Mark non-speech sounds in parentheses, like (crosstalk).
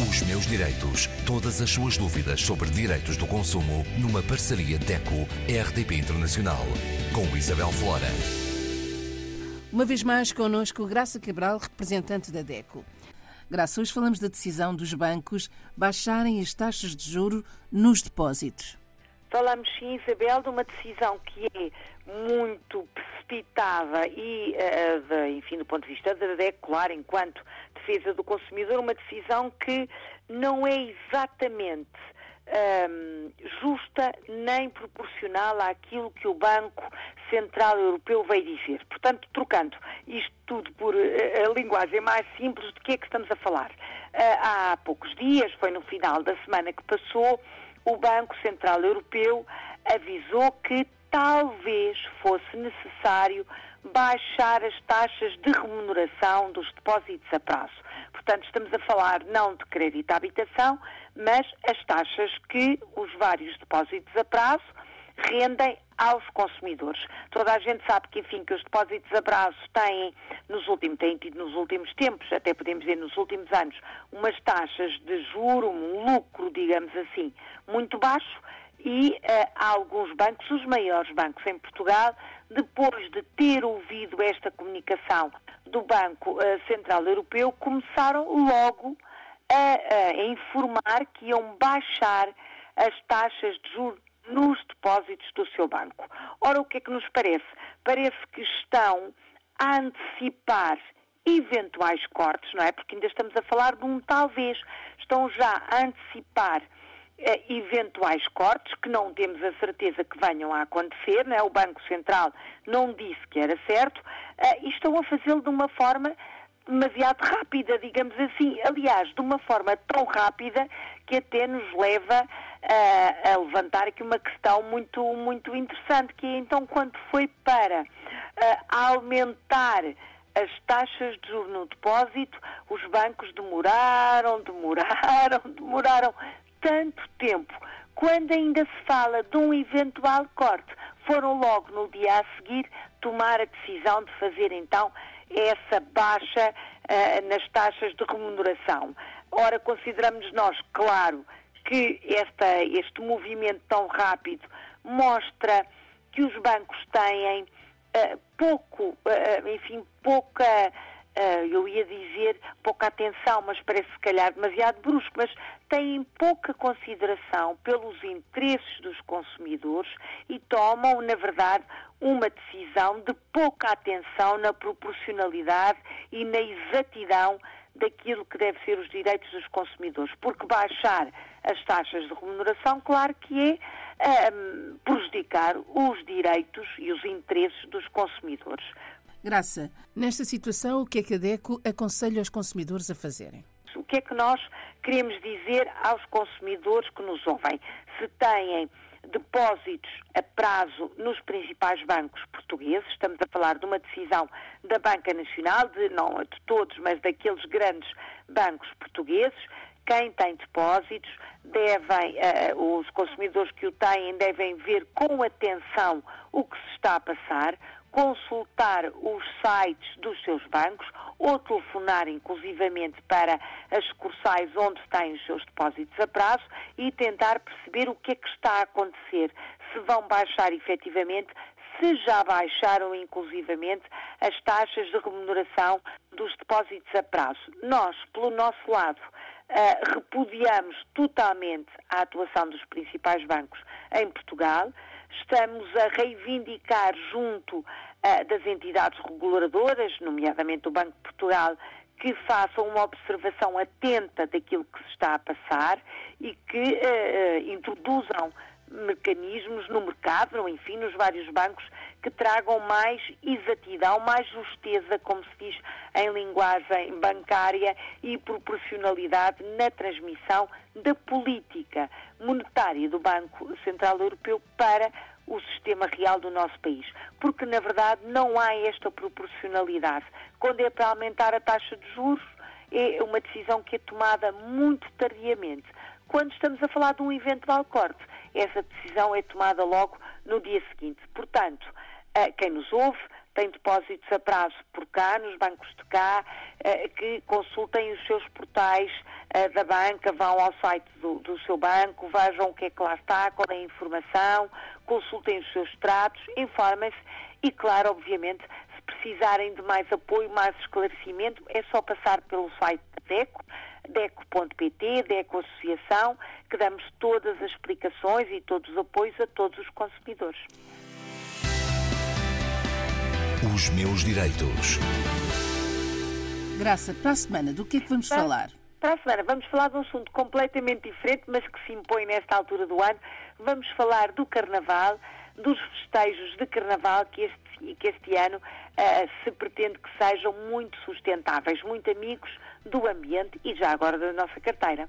Os meus direitos. Todas as suas dúvidas sobre direitos do consumo numa parceria DECO-RDP Internacional. Com Isabel Flora. Uma vez mais connosco Graça Cabral, representante da DECO. Graça, hoje falamos da decisão dos bancos baixarem as taxas de juro nos depósitos. Falamos sim, Isabel, de uma decisão que é muito precipitada e, uh, de, enfim, do ponto de vista da DEC, claro, enquanto defesa do consumidor, uma decisão que não é exatamente um, justa nem proporcional àquilo que o Banco Central Europeu veio dizer. Portanto, trocando isto tudo por uh, a linguagem mais simples, de que é que estamos a falar? Uh, há poucos dias, foi no final da semana que passou, o Banco Central Europeu avisou que talvez fosse necessário baixar as taxas de remuneração dos depósitos a prazo. Portanto, estamos a falar não de crédito à habitação, mas as taxas que os vários depósitos a prazo rendem aos consumidores. Toda a gente sabe que, enfim, que os depósitos a prazo têm, nos últimos, têm tido nos últimos tempos, até podemos dizer nos últimos anos, umas taxas de juro, um lucro, digamos assim, muito baixo e uh, alguns bancos, os maiores bancos em Portugal, depois de ter ouvido esta comunicação do Banco uh, Central Europeu, começaram logo a, a informar que iam baixar as taxas de juros nos depósitos do seu banco. Ora, o que é que nos parece? Parece que estão a antecipar eventuais cortes, não é? Porque ainda estamos a falar de um talvez. Estão já a antecipar eh, eventuais cortes, que não temos a certeza que venham a acontecer, não é? O Banco Central não disse que era certo, eh, e estão a fazê-lo de uma forma demasiado rápida, digamos assim. Aliás, de uma forma tão rápida que até nos leva a, a levantar aqui uma questão muito, muito interessante, que é então quando foi para aumentar as taxas de juros no depósito, os bancos demoraram, demoraram, (laughs) demoraram tanto tempo. Quando ainda se fala de um eventual corte, foram logo no dia a seguir tomar a decisão de fazer então essa baixa uh, nas taxas de remuneração. Ora, consideramos nós, claro, que esta, este movimento tão rápido mostra que os bancos têm uh, pouco, uh, enfim, pouca, eu ia dizer pouca atenção, mas parece se calhar demasiado brusco, mas têm pouca consideração pelos interesses dos consumidores e tomam, na verdade, uma decisão de pouca atenção na proporcionalidade e na exatidão daquilo que deve ser os direitos dos consumidores, porque baixar as taxas de remuneração, claro que é um, prejudicar os direitos e os interesses dos consumidores. Graça, nesta situação, o que é que a DECO aconselha os consumidores a fazerem? O que é que nós queremos dizer aos consumidores que nos ouvem? Se têm depósitos a prazo nos principais bancos portugueses. Estamos a falar de uma decisão da Banca Nacional, de não de todos, mas daqueles grandes bancos portugueses. Quem tem depósitos devem, uh, os consumidores que o têm devem ver com atenção o que se está a passar, consultar os sites dos seus bancos ou telefonar inclusivamente para as sucursais onde têm os seus depósitos a prazo e tentar perceber o que é que está a acontecer, se vão baixar efetivamente, se já baixaram inclusivamente as taxas de remuneração dos depósitos a prazo. Nós, pelo nosso lado, uh, repudiamos totalmente a atuação dos principais bancos em Portugal estamos a reivindicar junto uh, das entidades reguladoras, nomeadamente o Banco de Portugal, que façam uma observação atenta daquilo que se está a passar e que uh, introduzam mecanismos no mercado, enfim, nos vários bancos, que tragam mais exatidão, mais justeza, como se diz em linguagem bancária, e proporcionalidade na transmissão da política monetária do Banco Central Europeu para o sistema real do nosso país. Porque, na verdade, não há esta proporcionalidade. Quando é para aumentar a taxa de juros, é uma decisão que é tomada muito tardiamente. Quando estamos a falar de um eventual corte, essa decisão é tomada logo no dia seguinte. Portanto, quem nos ouve tem depósitos a prazo por cá, nos bancos de cá, que consultem os seus portais uh, da banca, vão ao site do, do, seu banco, vejam o que é que lá está, qual é a informação, consultem os seus tratos, informem-se e, claro, obviamente, se precisarem de mais apoio, mais esclarecimento, é só passar pelo site da DECO, DECO.pt, DECO Associação, que damos todas as explicações e todos os apoios a todos os consumidores. Os meus direitos. Graça, para a semana, do que é que vamos para, falar? Para a semana, vamos falar de um assunto completamente diferente, mas que se impõe nesta altura do ano. Vamos falar do Carnaval, dos festejos de Carnaval que este, que este ano uh, se pretende que sejam muito sustentáveis, muito amigos do ambiente e já agora da nossa carteira.